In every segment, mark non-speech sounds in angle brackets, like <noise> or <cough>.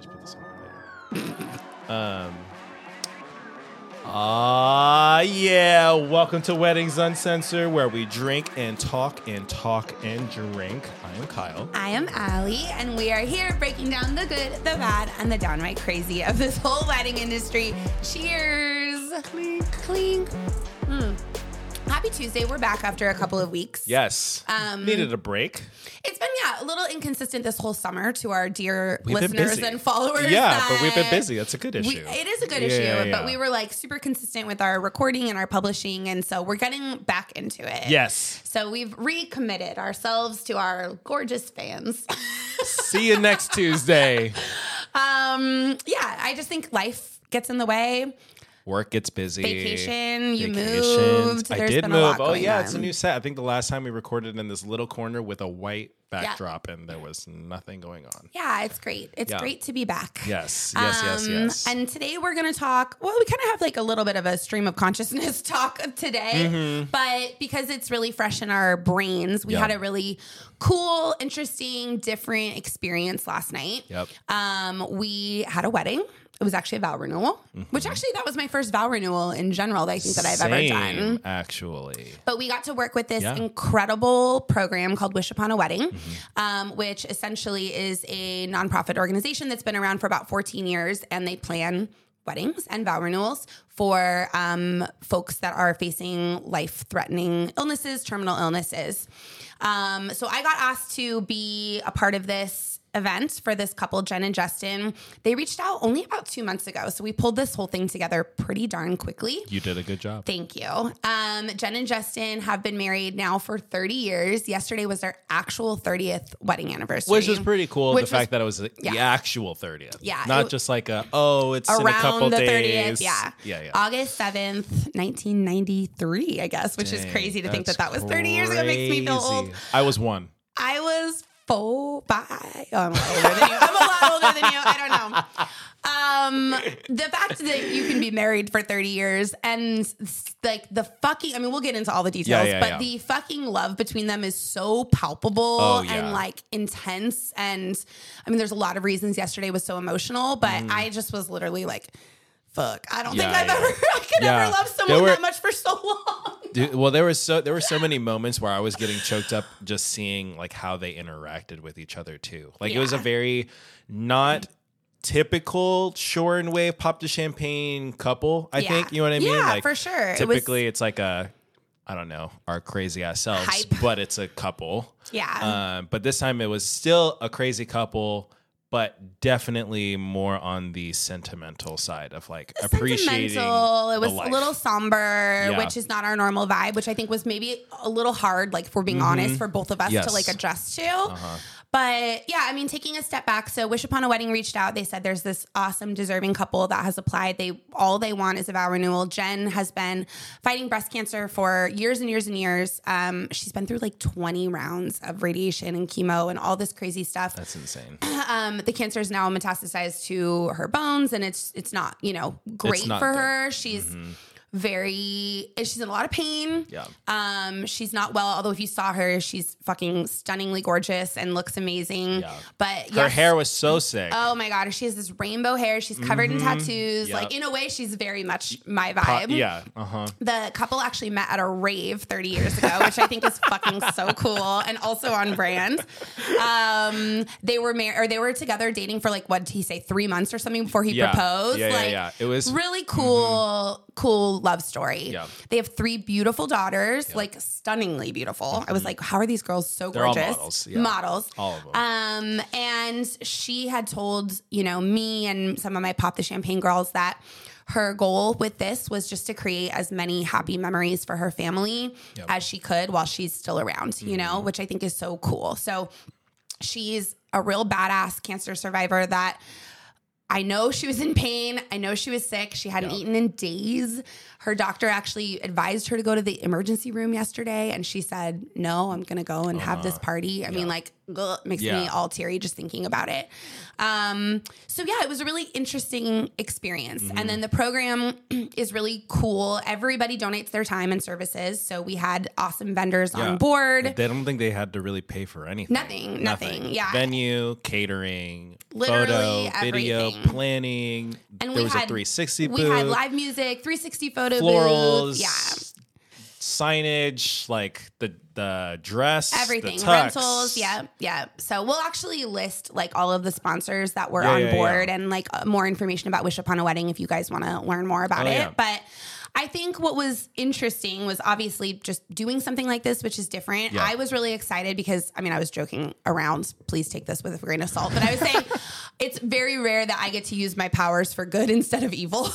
just put this on later. um. Ah, yeah. Welcome to Weddings Uncensored, where we drink and talk and talk and drink. I am Kaiel. I am Allie, and we are here breaking down the good, the bad, and the downright crazy of this whole wedding industry. Cheers! Clink. Clink. Hmm. Happy Tuesday. We're back after a couple of weeks. Yes. Um, Needed a break. It's been, yeah, a little inconsistent this whole summer to our dear We've listeners and followers. Yeah, but we've been busy. That's a good issue. We, it is a good Yeah, issue, yeah, but we were like super consistent with our recording and our publishing, and so we're getting back into it. Yes. So we've recommitted ourselves to our gorgeous fans. See you next Tuesday. <laughs> um, yeah, I just think life gets in the way. Work gets busy. Vacation, you Vacations. moved. I There's did been move. a lot oh going yeah, it's a new set. I think the last time we recorded in this little corner with a white backdrop, and there was nothing going on. Yeah, it's great. It's Yeah. great to be back. Yes, yes, yes, Um, yes. And today we're going to talk. Well, we kind of have like a little bit of a stream of consciousness <laughs> talk today, but because it's really fresh in our brains, we Mm-hmm. Had a really cool, interesting, different experience last night. Yep. Um, we had a wedding. It was actually a vow renewal, which actually that was my first vow renewal in general that I think that I've ever Mm-hmm. Done. Actually, But we got to work with this Yeah. incredible program called Wish Upon a Wedding, Mm-hmm. um, which essentially is a nonprofit organization that's been around for about 14 years, and they plan weddings and vow renewals for um, folks that are facing life-threatening illnesses, terminal illnesses. Um, so I got asked to be a part of this event for this couple, Jen and Justin. They reached out only about two months ago, so we pulled this whole thing together pretty darn quickly. you did a good job. Thank you. Um, Jen and Justin have been married now for 30 years. Yesterday was their actual 30th wedding anniversary. Which is pretty cool. The fact that it was the, the yeah. actual thirtieth. Yeah, not it- just like a oh, it's in a around couple the days. 30th. Yeah. yeah, yeah. August 7th, 1993, I guess, which is crazy to think that that was 30 years ago. It makes me feel old. I was one. I was four, Oh, I'm a lot older than you. I'm a lot older than you. I don't know. Um, the fact that you can be married for 30 years and like the fucking, I mean, we'll get into all the details, yeah, but yeah. the fucking love between them is so palpable Oh, yeah. and like intense. And I mean, there's a lot of reasons yesterday was so emotional, but Mm. I just was literally like, fuck, I don't Yeah, think I've yeah. ever, <laughs> I could Yeah. ever love someone were- that much for so long. <laughs> Dude, well, there was so there were so many <laughs> moments where I was getting choked up just seeing like how they interacted with each other too. Like it was a very not typical shore and wave pop the champagne couple. I think you know what I mean. Yeah, like for sure. It was- Typically, it's like a I don't know our crazy ass selves, Hype. but it's a couple. Yeah. Um, but this time it was still a crazy couple. But definitely more on the sentimental side of like appreciating. It was a little somber, Yeah. which is not our normal vibe, which I think was maybe a little hard, like if we're being honest, for both of us Mm-hmm. Yes. to like adjust to. Uh-huh. But yeah, I mean, taking a step back. So Wish Upon a Wedding reached out. They said there's this awesome deserving couple that has applied. They all they want is a vow renewal. Jen has been fighting breast cancer for years and years and years. Um, she's been through like 20 rounds of radiation and chemo and all this crazy stuff That's insane. <clears throat> um, the cancer is now metastasized to her bones, and it's it's not you know great not for good. her. She's mm-hmm. Very she's in a lot of pain. Yeah. Um, she's not well. Although if you saw her, she's fucking stunningly gorgeous and looks amazing. Yeah. But Her hair was so sick. Oh my god, she has this rainbow hair. She's covered in tattoos. Yep. Like in a way, she's very much my Po- vibe. yeah. Uh huh. The couple actually met at a rave 30 years ago, which I think is fucking so cool and also on brand. Um, they were married or they were together dating for like what did he say, three months or something before he Yeah. proposed. Yeah, yeah, like yeah. It was- really cool, cool love story. Yeah. They have three beautiful daughters, like stunningly beautiful. I was like, how are these girls so Mm-hmm. They're gorgeous? models, yeah. Models. All of them. Um, and she had told, you know, me and some of my Pop the Champagne girls that her goal with this was just to create as many happy memories for her family Yep. as she could while she's still around, you know, which I think is so cool. So she's a real badass cancer survivor that I know she was in pain. I know she was sick. She hadn't Yeah. eaten in days. Her doctor actually advised her to go to the emergency room yesterday, and she said, "No, I'm going to go and have this party." I mean, like ugh, makes Yeah. me all teary just thinking about it. Um, so yeah, it was a really interesting experience. Mm-hmm. And then the program <clears throat> is really cool. Everybody donates their time and services. So we had awesome vendors Yeah. on board. They don't think they had to really pay for anything. Nothing, nothing, yeah. Venue, catering, Literally photo, video, everything. Planning. And there we was had a 360 We had live music, 360 photo florals, booth. Yeah. signage, like the the dress, the everything tux. rentals yeah yeah so we'll actually list like all of the sponsors that were Yeah, on yeah, board yeah. and like uh, more information about wish upon a wedding if you guys want to learn more about Oh, it but I think what was interesting was obviously just doing something like this, which is different. Yeah. I was really excited because I mean, I was joking around. Please take this with a grain of salt. But I was saying <laughs> it's very rare that I get to use my powers for good <laughs> instead of evil.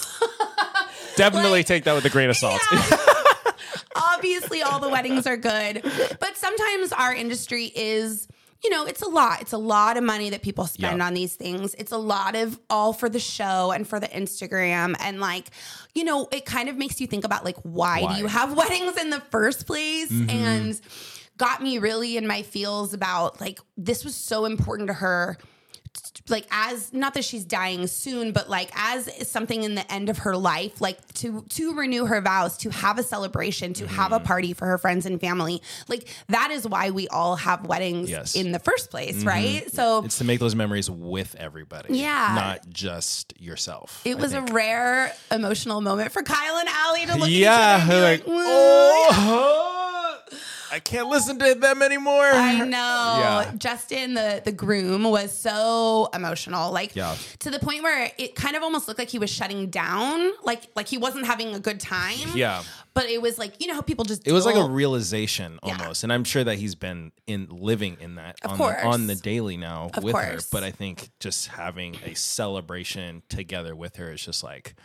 <laughs> Definitely Like- take that with a grain of salt. <laughs> obviously all the weddings are good but sometimes our industry is you know it's a lot it's a lot of money that people spend Yeah. on these things it's a lot of all for the show and for the instagram and like you know it kind of makes you think about like why, Why? do you have weddings in the first place mm-hmm. and got me really in my feels about like this was so important to her like as not that she's dying soon but like as something in the end of her life like to to renew her vows to have a celebration to have Mm-hmm. a party for her friends and family like that is why we all have weddings Yes. Mm-hmm. in the first place right so It's to make those memories with everybody. Yeah. Not just yourself. it I was a rare emotional moment for Kaiel and Allie to look yeah. at each other and be like, like, oh, I can't listen to them anymore. I know. Yeah. Justin, the the groom, was so emotional, like Yeah. to the point where it kind of almost looked like he was shutting down, like like he wasn't having a good time. Yeah. But it was like you know how people just It was like a deal- realization Yeah. almost, and I'm sure that he's been in living in that Of on, course. The, on the daily now Of with her. But I think just having a celebration together with her is just like,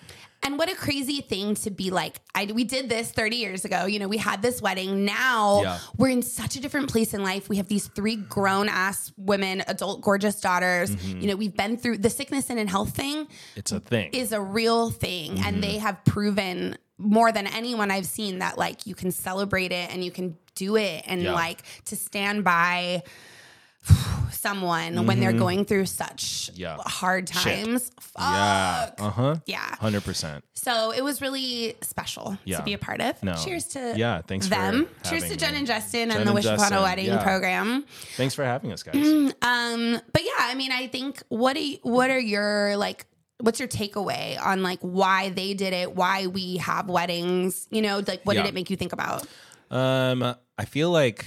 And what a crazy thing to be like. I we did this 30 years ago. You know, we had this wedding. Now Yeah. we're in such a different place in life. We have these three grown ass women, adult gorgeous daughters. Mm-hmm. You know, we've been through the sickness and in health thing it's a thing. is a real thing and they have proven more than anyone I've seen that like you can celebrate it and you can do it and Yeah. like to stand by someone when they're going through such Yeah. hard Shit. times. yeah. Uh huh. Yeah. Hundred percent. So it was really special Yeah. to be a part of. No. Cheers to Yeah, thanks them. Cheers to Jen me. and Justin Jen and the and Wish Upon a Wedding yeah. program. Thanks for having us, guys. Um, but yeah, I mean, I think what do you, what are your like what's your takeaway on like why they did it, why we have weddings, you know, like what Yeah. did it make you think about? Um, I feel like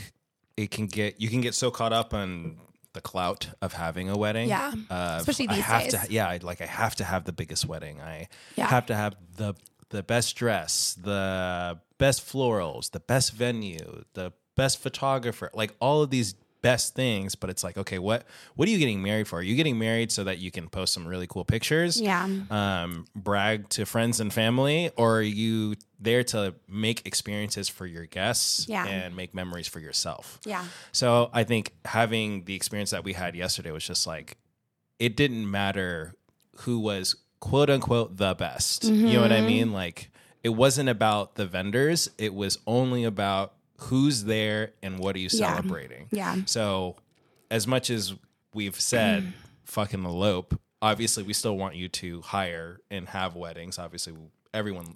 it can get you can get so caught up on the clout of having a wedding. Yeah. Uh, Especially I these have days. to. Yeah, I, like I have to have the biggest wedding. I Yeah. have to have the the best dress, the best florals, the best venue, the best photographer. Like all of these best things. But it's like, okay, what what are you getting married for? Are you getting married so that you can post some really cool pictures? Yeah. um, brag to friends and family, or are you there to make experiences for your guests Yeah. and make memories for yourself? Yeah. So I think having the experience that we had yesterday was just like, it didn't matter who was quote unquote the best. You know what I Mm-hmm. mean? Like, it wasn't about the vendors, it was only about who's there and what are you Yeah. celebrating. Yeah. So, as much as we've said, fucking elope, obviously we still want you to hire and have weddings. Obviously, everyone,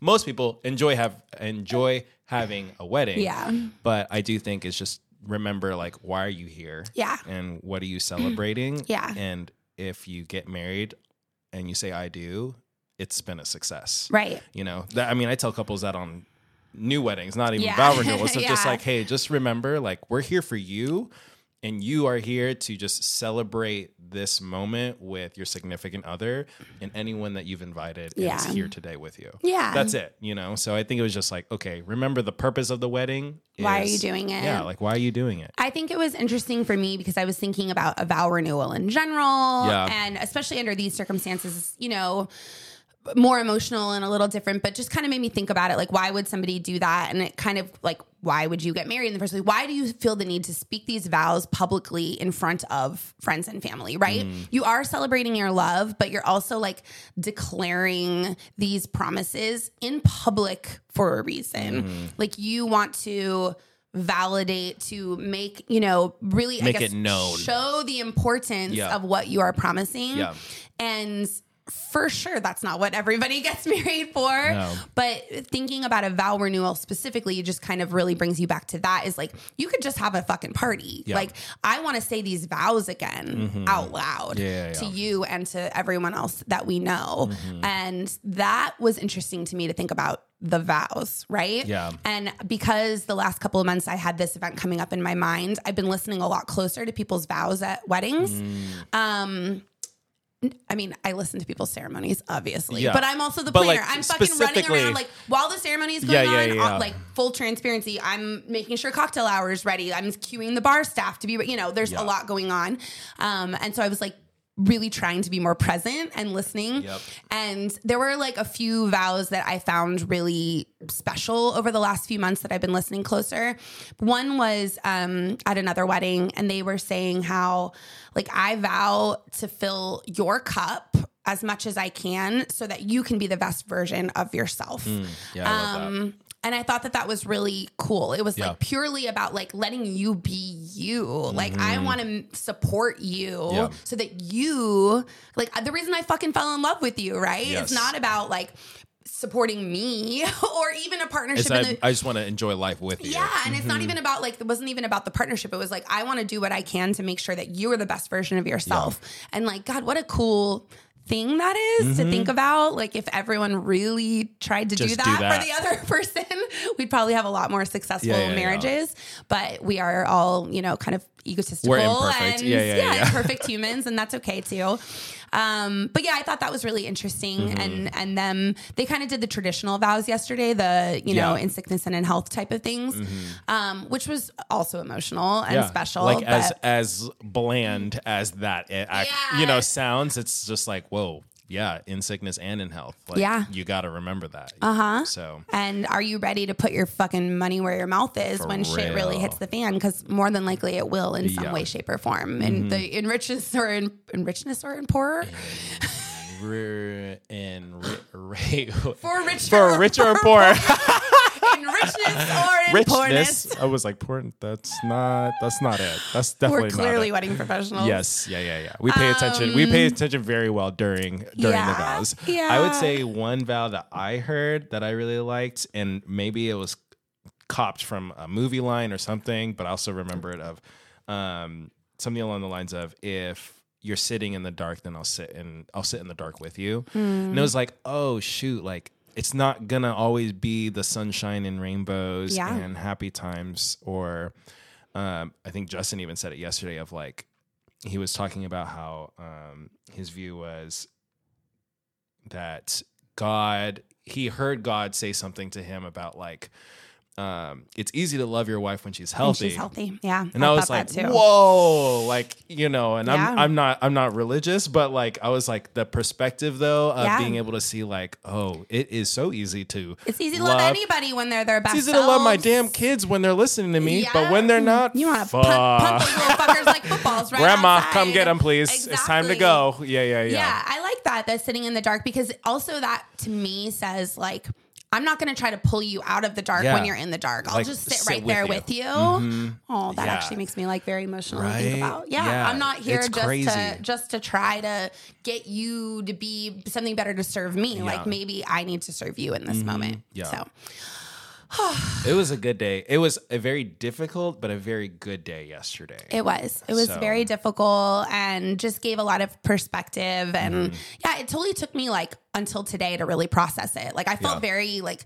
most people enjoy have enjoy having a wedding. Yeah. But I do think it's just remember like why are you here? Yeah. And what are you celebrating? <clears throat> Yeah. And if you get married and you say I do, it's been a success. Right. You know, that I mean, I tell couples that on new weddings, not even Yeah. vow <laughs> renewals. So just like, hey, just remember, like, we're here for you, and you are here to just celebrate this moment with your significant other and anyone that you've invited Yeah. is here today with you. Yeah. That's it. You know. So I think it was just like, okay, remember the purpose of the wedding. Why are you doing it? Yeah, like why are you doing it? I think it was interesting for me because I was thinking about a vow renewal in general. Yeah. And especially under these circumstances, you know, more emotional and a little different, but just kind of made me think about it. Like, why would somebody do that? And it kind of like, why would you get married in the first place? Why do you feel the need to speak these vows publicly in front of friends and family, right? Mm. You are celebrating your love, but you're also like declaring these promises in public for a reason. Mm-hmm. Like, you want to validate, to make, you know, really I Make guess, it known. show the importance Yeah. of what you are promising. Yeah. And for sure, that's not what everybody <laughs> gets married for. No. But thinking about a vow renewal specifically, it just kind of really brings you back to that is like, you could just have a fucking party. Yeah. Like, I want to say these vows again out loud Yeah, yeah, to you and to everyone else that we know. Mm-hmm. And that was interesting to me to think about the vows, right? Yeah. And because the last couple of months I had this event coming up in my mind, I've been listening a lot closer to people's vows at weddings. Mm. Um, I mean, I listen to people's ceremonies, obviously, Yeah. but I'm also the But, planner. like, I'm fucking running around like while the ceremony is going Yeah, yeah, on, like full transparency. I'm making sure cocktail hour is ready. I'm queuing the bar staff to be, you know, there's a lot going on. Um, and so I was like really trying to be more present and listening. Yep. And there were like a few vows that I found really special over the last few months that I've been listening closer. One was um, at another wedding, and they were saying how, like, I vow to fill your cup as much as I can so that you can be the best version of yourself. Yeah, I love that. Um, and I thought that that was really cool. It was Yeah. like purely about like letting you be you. Like I want to support you Mm-hmm. Yeah. so that you like the reason I fucking fell in love with you, right? Yes. It's not about like supporting me <laughs> or even a partnership I, the I just want to enjoy life with you. yeah, and it's Mm-hmm. not even about like it wasn't even about the partnership. It was like I want to do what I can to make sure that you are the best version of yourself. And like God, what a cool thing that is to think about. Like if everyone really tried to do Mm-hmm. That, do that. for the other <laughs> person, we'd probably have a lot more successful Yeah, yeah, yeah. marriages. But we are all, you know, kind of egotistical We're imperfect. and Yeah, yeah, yeah. imperfect <laughs> humans, and that's okay too. Um, but yeah, I thought that was really interesting, Mm-hmm. and and them they kind of did the traditional vows yesterday, the you know Yeah. Mm-hmm. in sickness and in health type of things, um, which was also emotional and Yeah. special. Like as as bland as that, it, I- you know, sounds. It's just like whoa, yeah, in sickness and in health. Like, Yeah. you got to remember that. Uh Uh-huh. So and are you ready to put your fucking money where your mouth is when shit really hits the fan? Because more than likely it will in some Yeah. Mm-hmm. way, shape, or form. And the in richness or in, in richness or in poorer. and ri- ra- For richer for or richer or poor. <laughs> in richness or <laughs> Richness. poorness. I was like poor. That's not. That's not it. That's definitely. We're definitely clearly not it. wedding professionals. Yes, yeah, yeah, yeah. We pay attention. We pay attention very well during during the Um, Yeah, vows. I would say one vow that I heard that I really liked, and maybe it was copped from a movie line or something, but I also remember it of um, something along the lines of if you're sitting in the dark, then I'll sit in I'll sit in the dark with you. And it was like, oh shoot, like it's not gonna always be the sunshine and rainbows Yeah. and happy times or um, I think Justin even said it yesterday of like he was talking about how um, his view was that God he heard God say something to him about like um, it's easy to love your wife when she's healthy. she's healthy. Yeah. And I, was like, that too. "Whoa!" Like you know, and Yeah. I'm I'm not I'm not religious, but like I was like the perspective though of Yeah. being able to see like, oh, it is so easy to It's easy to love, anybody when they're their best. It's easy to love my damn kids when they're listening to me, but when they're not, You want to pump those little fuckers like footballs, right? Grandma, outside. come get them, please. It's time to go. Yeah, yeah, yeah. Yeah, I like that. That sitting in the dark because also that to me says like I'm not going to try to pull you out of the dark Yeah. when you're in the dark. I'll Like, just sit, sit right with there you. with you. Mhm. Oh, that Yeah. actually makes me like very emotional to think about. Yeah, Yeah. I'm not here It's just crazy. to just to try to get you to be something better to serve me. Like maybe I need to serve you in this moment. Mm-hmm. Yeah. So <sighs> It was a good day. It was a very difficult, but a very good day yesterday. It was. It was So- very difficult and just gave a lot of perspective. And Mm-hmm. yeah, it totally took me like until today to really process it. Like I felt Yeah. very like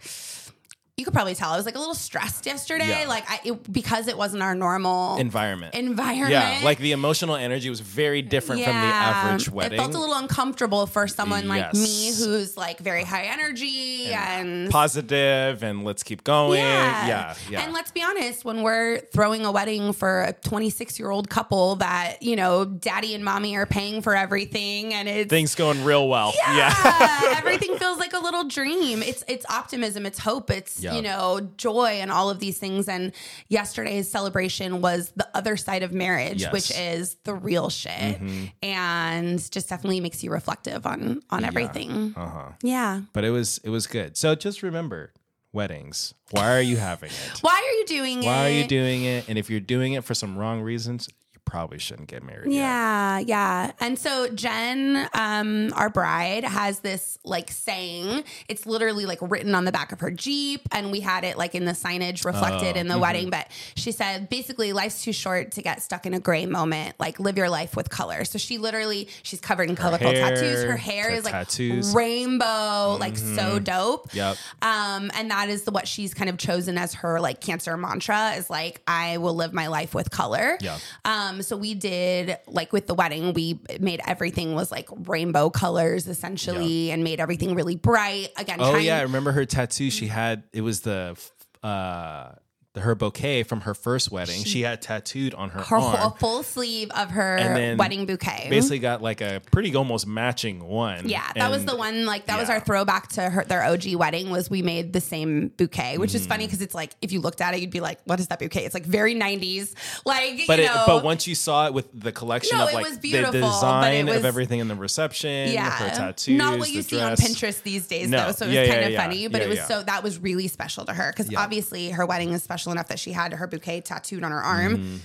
you could probably tell I was like a little stressed yesterday, Yeah. like I it, because it wasn't our normal Environment. environment. yeah, like the emotional energy was very different from the average wedding. It felt a little uncomfortable for someone like me who's like very high energy and, Positive and let's keep going. Yeah, yeah. And let's be honest, when we're throwing a wedding for a 26 year old couple that, you know, daddy and mommy are paying for everything and it's Things going real well. Yeah. yeah, <laughs> everything feels like a little dream. It's it's optimism, it's hope, it's Yeah. you know joy, and all of these things. And yesterday's celebration was the other side of marriage, Yes. which is the real shit, and just definitely makes you reflective on on everything. Uh-huh. Yeah, But it was it was good. So just remember, weddings. Why are you having it? <laughs> Why are you doing it? Why are you doing it? And if you're doing it for some wrong reasons, probably shouldn't get married. yet. Yeah, yeah. And so Jen, um, our bride, has this like saying. It's literally like written on the back of her Jeep, and we had it like in the signage reflected Oh, in the mm-hmm. wedding. But she said basically, life's too short to get stuck in a gray moment. Like live your life with color. So she literally, she's covered in colorful hair, tattoos. Her hair is like tattoos. rainbow, like so dope. Yep. Um, and that is the what she's kind of chosen as her like cancer mantra is like I will live my life with color. Yeah. Um, so we did like with the wedding, we made everything was like rainbow colors essentially, and made everything really bright. Again, Oh trying, yeah, I remember her tattoo. She had it was the uh the her bouquet from her first wedding. She, had tattooed on her, her arm. whole full sleeve of her And wedding bouquet. Basically got like a pretty almost matching one. Yeah, that was the one. Like that was our throwback to her their OG wedding. Was we made the same bouquet, which is Mm. funny because it's like if you looked at it, you'd be like, "What is that bouquet?" It's like very '90s, like But you it, know. but once you saw it with the collection No, of it like the design was- of everything in the reception, yeah, her tattoos, not what you see on. Pinterest these days, No. though. So it was Yeah, kind yeah, of yeah. funny, but Yeah, it was yeah. so that was really special to her because Yeah. obviously her wedding is special enough that she had her bouquet tattooed on her arm. Mm-hmm.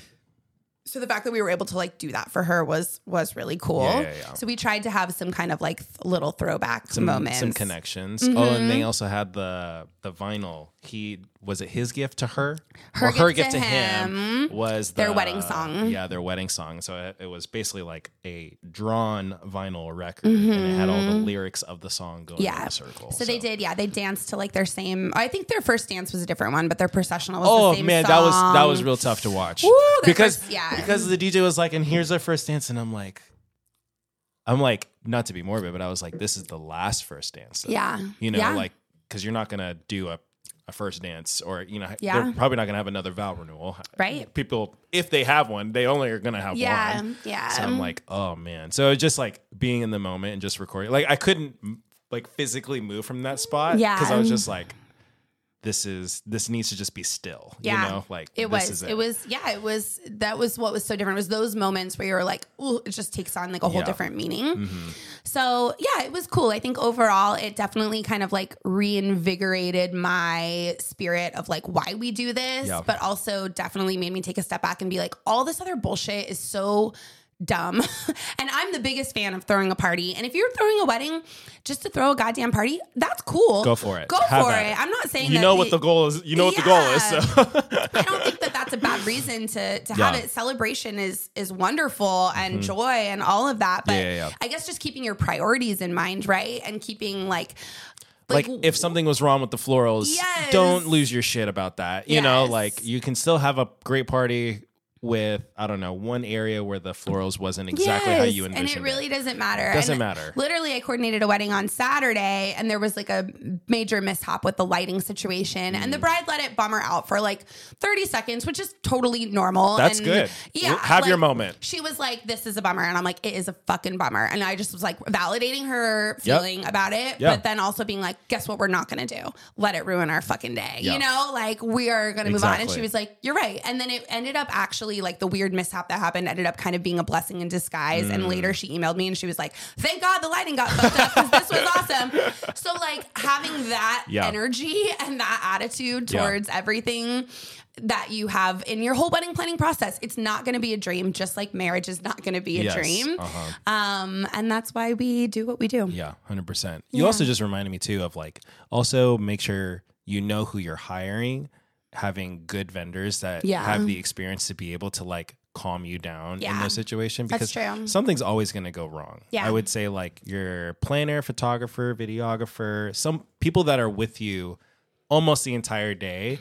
So the fact that we were able to like do that for her was was really cool. Yeah, yeah, yeah. So we tried to have some kind of like th- little throwback some, moments. some connections. Mm-hmm. Oh, and they also had the the vinyl. He was it his gift to her, Her or her gift gift to to him, was Their wedding song. Yeah, their wedding song. So it, it was basically like a drawn vinyl record, and it had all the lyrics of the song going in Mm-hmm. Yeah. a circle. So, they did, yeah. They danced to like their same. I think their first dance was a different one, but their processional was Oh the same man, that was that was real tough to watch Woo, because first- yeah. because the DJ was like, and here's our first dance, and I'm like, I'm like, not to be morbid, but I was like, this is the last first dance. Yeah. you know, Yeah. like because you're not gonna do a, a first dance or you know Yeah. they're probably not gonna have another vow renewal. Right. People, if they have one, they only are gonna have Yeah, one. yeah. Yeah. So I'm like, oh man. So it's just like being in the moment and just recording. Like I couldn't like physically move from that spot. Yeah. because I was just like. This is this needs to just be still. Yeah. You know, like It this was. is It. was. Yeah. It was. That was what was so different. It was those moments where you were like, "Ooh," it just takes on like a whole Yeah. Mm-hmm. different meaning. So yeah, it was cool. I think overall, it definitely kind of like reinvigorated my spirit of like why we do this, Yeah. but also definitely made me take a step back and be like, all this other bullshit is so dumb. <laughs> and I'm the biggest fan of throwing a party. And if you're throwing a wedding just to throw a goddamn party, that's cool. Go for it. Go Have for it. it. I'm not saying you know what the- the goal is. You know what the goal is. So <laughs> I don't think that that's a bad reason to to have Yeah. it. Celebration is is wonderful and mm-hmm. joy and all of that. But Yeah, yeah, yeah. I guess just keeping your priorities in mind, right? And keeping like like if something was wrong with the florals, Yes. don't lose your shit about that. You know, like you can still have a great party with I don't know one area where the florals wasn't exactly how you envisioned. and it really doesn't matter. Doesn't And matter. Literally, I coordinated a wedding on Saturday, and there was like a major mishap with the lighting situation, and the Mm. bride let it bummer out for like thirty seconds, which is totally normal. That's and good. Yeah, Have your moment. She was like, "This is a bummer," and I'm like, "It is a fucking bummer," and I just was like validating her feeling about it, Yeah. but then also being like, "Guess what? We're not gonna do? Let it ruin our fucking day." Yeah. You know, like we are gonna move on. And she was like, "You're right," and then it ended up actually like the weird mishap that happened ended up kind of being a blessing in disguise. And Mm. later she emailed me and she was like, "Thank God the lighting got fucked up because this was awesome." So like having that Yeah. energy and that attitude Yeah. towards everything that you have in your whole wedding planning process, it's not going to be a dream. Just like marriage is not going to be a Yes. dream. Uh-huh. Um, and that's why we do what we do. Yeah, hundred percent. You also just reminded me too of like also make sure you know who you're hiring, having good vendors that Yeah. have the experience to be able to like calm you down in Yeah. those situations That's because something's always going to go wrong. Yeah. I would say like your planner, photographer, videographer, some people that are with you almost the entire day.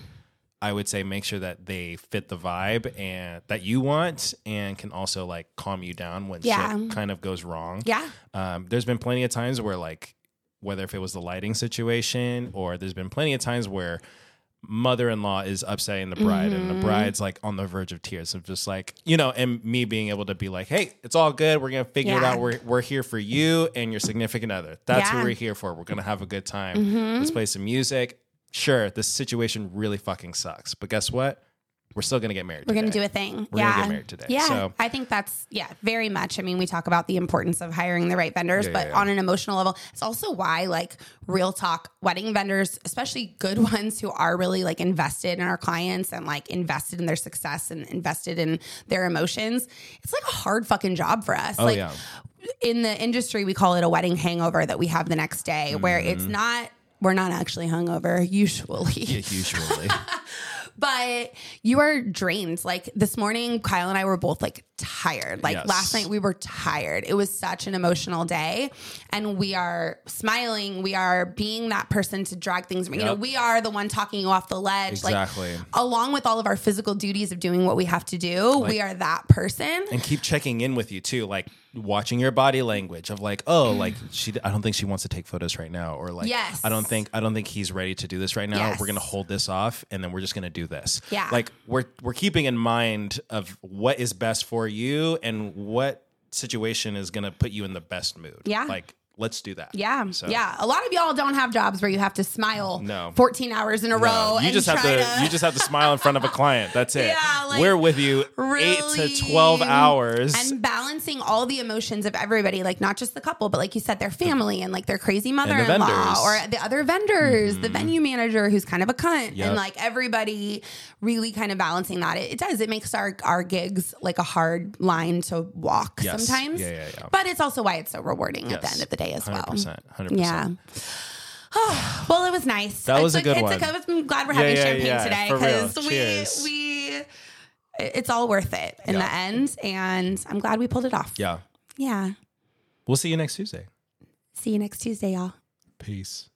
I would say make sure that they fit the vibe and that you want and can also like calm you down when Yeah. shit kind of goes wrong. Yeah. Um, there's been plenty of times where like whether if it was the lighting situation or there's been plenty of times where mother-in-law is upsetting the bride and Mm-hmm. the bride's like on the verge of tears of just like you know and me being able to be like hey it's all good. We're gonna figure it out. We're, we're here for you and your significant other. That's Yeah. Mm-hmm. what we're here for. We're gonna have a good time. Let's play some music. Sure this situation really fucking sucks. But guess what we're still gonna get married. We're gonna do a thing. We're yeah. gonna get married today. Yeah. So- I think that's yeah, very much. I mean, we talk about the importance of hiring the right vendors, Yeah, but yeah, yeah. on an emotional level, it's also why like real talk wedding vendors, especially good <laughs> ones who are really like invested in our clients and like invested in their success and invested in their emotions. It's like a hard fucking job for us. Oh like yeah. in the industry, we call it a wedding hangover that we have the next day, where it's Mm-hmm. not. We're not actually hungover <laughs> usually. Usually. <laughs> but you are drained. Like this morning, Kaiel and I were both like tired. Like Yes. last night, we were tired. It was such an emotional day, and we are smiling. We are being that person to drag things. You know, we are the one talking you off the ledge. Exactly. Like along with all of our physical duties of doing what we have to do, we are that person. and keep checking in with you too like watching your body language of like oh mm. like she i don't think she wants to take photos right now or like Yes. i don't think i don't think he's ready to do this right now Yes. we're gonna hold this off and then we're just gonna do this Yeah. like we're we're keeping in mind of what is best for you and what situation is gonna put you in the best mood Yeah. like let's do that Yeah, So- yeah. A lot of y'all don't have jobs where you have to smile No. 14 hours in a No, row. you just have try to, you just have to smile in front of a client. That's it. Yeah, like, We're with you really- eight to twelve hours. and balancing all the emotions of everybody, like not just the couple, but like you said, their family and like their crazy mother-in-law or the other vendors, the mm-hmm. venue manager who's kind of a cunt, Yep. and like everybody really kind of balancing that. It, it does. It makes our our gigs like a hard line to walk Yes. sometimes. Yeah, yeah, yeah. But it's also why it's so rewarding at the end of the day as 100%, 100%. Yeah. <sighs> well, it was nice. That was It's a good one. I'm glad we're having yeah, champagne yeah, today because we Cheers. we it's all worth it in the end, and I'm glad we pulled it off. yeah. Yeah. We'll see you next Tuesday. See you next Tuesday, y'all. Peace.